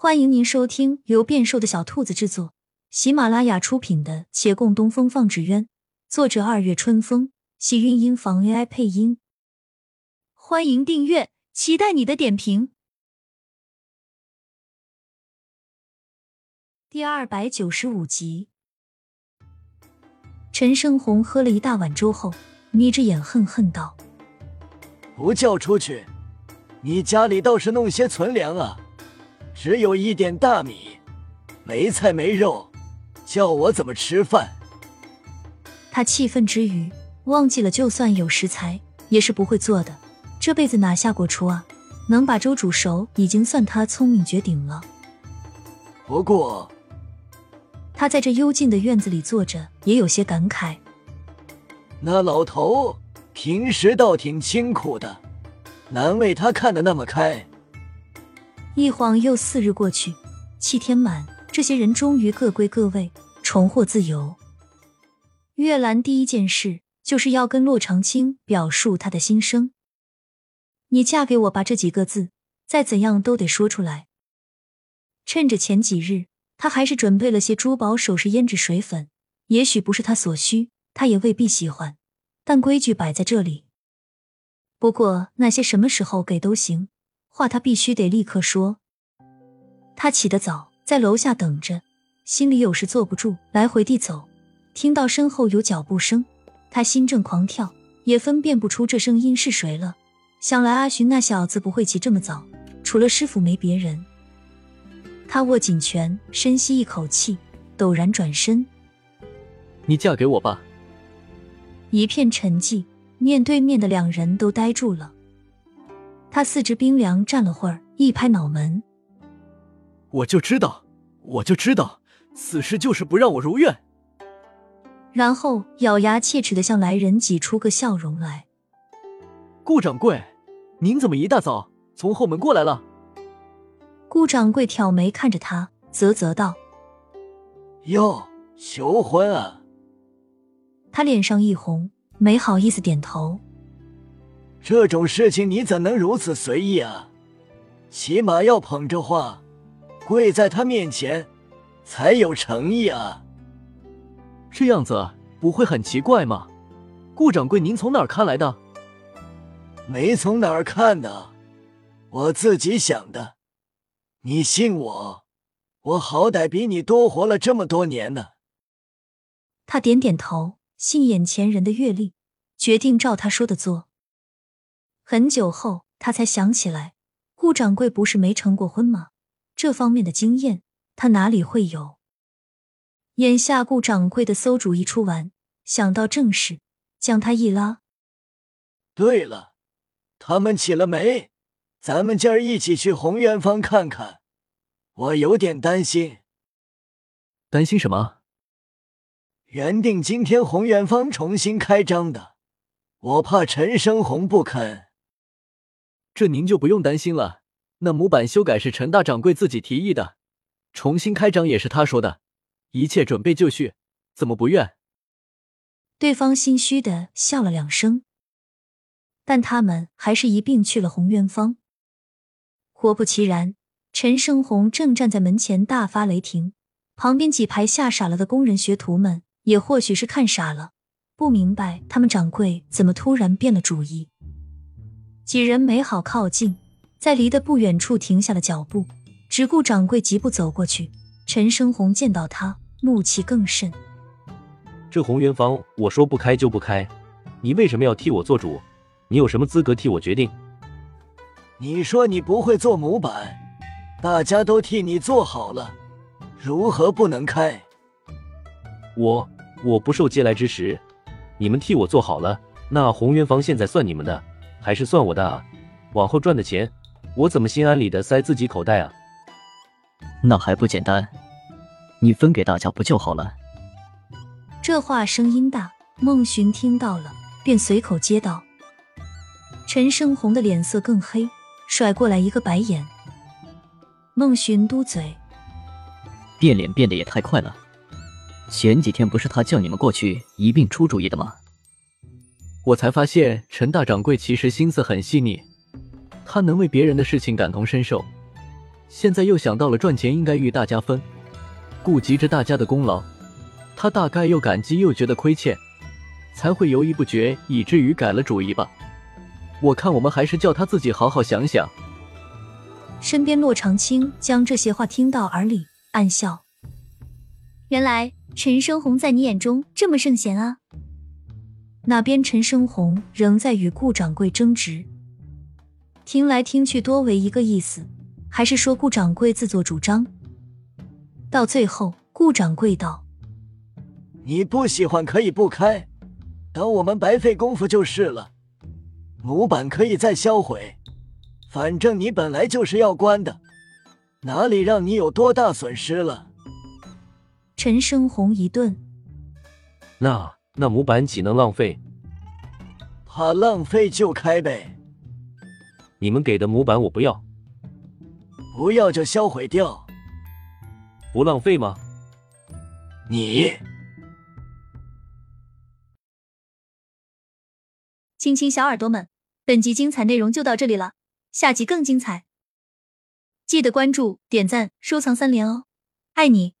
欢迎您收听由变瘦的小兔子制作、喜马拉雅出品的《且共东风放纸鸢》，作者二月春风，喜韵音房 AI 配音。欢迎订阅，期待你的点评。第二百九十五集，陈胜红喝了一大碗粥后，眯着眼恨恨道：“不叫出去，你家里倒是弄些存粮啊！只有一点大米，没菜没肉，叫我怎么吃饭？”他气愤之余，忘记了就算有食材，也是不会做的。这辈子哪下过厨啊？能把粥煮熟，已经算他聪明绝顶了。不过。他在这幽静的院子里坐着，也有些感慨。那老头平时倒挺清苦的，难为他看得那么开。一晃又四日过去，七天满，这些人终于各归各位，重获自由。月兰第一件事就是要跟洛长青表述他的心声：“你嫁给我吧。”这几个字，再怎样都得说出来。趁着前几日。他还是准备了些珠宝首饰、胭脂水粉，也许不是他所需，他也未必喜欢。但规矩摆在这里。不过那些什么时候给都行，话他必须得立刻说。他起得早，在楼下等着，心里有事坐不住，来回地走。听到身后有脚步声，他心正狂跳，也分辨不出这声音是谁了。想来阿寻那小子不会起这么早，除了师傅没别人。他握紧拳，深吸一口气，陡然转身：“你嫁给我吧。”一片沉寂，面对面的两人都呆住了。他四肢冰凉，站了会儿，一拍脑门：“我就知道，我就知道，此事就是不让我如愿。”然后咬牙切齿的向来人挤出个笑容来：“顾掌柜，您怎么一大早从后门过来了？”顾掌柜挑眉看着他，啧啧道：“哟，求婚啊！”他脸上一红，没好意思点头。这种事情你怎能如此随意啊？起码要捧着话，跪在他面前，才有诚意啊！这样子不会很奇怪吗？顾掌柜，您从哪儿看来的？没从哪儿看的，我自己想的。你信我，我好歹比你多活了这么多年呢。他点点头，信眼前人的阅历，决定照他说的做。很久后，他才想起来，顾掌柜不是没成过婚吗？这方面的经验，他哪里会有？眼下顾掌柜的馊主意出完，想到正事，将他一拉。对了，他们起了没？咱们今儿一起去红元坊看看，我有点担心。担心什么？原定今天红元坊重新开张的，我怕陈生红不肯。这您就不用担心了。那模板修改是陈大掌柜自己提议的，重新开张也是他说的，一切准备就绪，怎么不愿？对方心虚的笑了两声，但他们还是一并去了红元坊。果不其然，陈胜红正站在门前大发雷霆，旁边几排吓傻了的工人学徒们也或许是看傻了，不明白他们掌柜怎么突然变了主意。几人没好靠近，在离得不远处停下了脚步，只顾掌柜疾步走过去。陈生红见到他，怒气更甚：“这红元坊，我说不开就不开，你为什么要替我做主？你有什么资格替我决定？”你说你不会做模板，大家都替你做好了，如何不能开？我我不受嗟来之食，你们替我做好了，那红元坊现在算你们的，还是算我的啊？往后赚的钱，我怎么心安理得塞自己口袋啊？那还不简单，你分给大家不就好了？这话声音大，孟寻听到了，便随口接道。陈胜红的脸色更黑。甩过来一个白眼，孟寻嘟嘴，变脸变得也太快了。前几天不是他叫你们过去一并出主意的吗？我才发现陈大掌柜其实心思很细腻，他能为别人的事情感同身受，现在又想到了赚钱应该与大家分，顾及着大家的功劳，他大概又感激又觉得亏欠，才会犹豫不决，以至于改了主意吧。我看我们还是叫他自己好好想想。身边洛长青将这些话听到耳里，暗笑。原来陈生红在你眼中这么圣贤啊！那边陈生红仍在与顾掌柜争执，听来听去多为一个意思，还是说顾掌柜自作主张。到最后，顾掌柜道：“你不喜欢可以不开，等我们白费功夫就是了。模板可以再销毁。”反正你本来就是要关的，哪里让你有多大损失了？陈生红一顿，那那模板岂能浪费？怕浪费就开呗。你们给的模板我不要，不要就销毁掉。不浪费吗？你，亲亲小耳朵们，本集精彩内容就到这里了。下集更精彩，记得关注、点赞、收藏三连哦！爱你。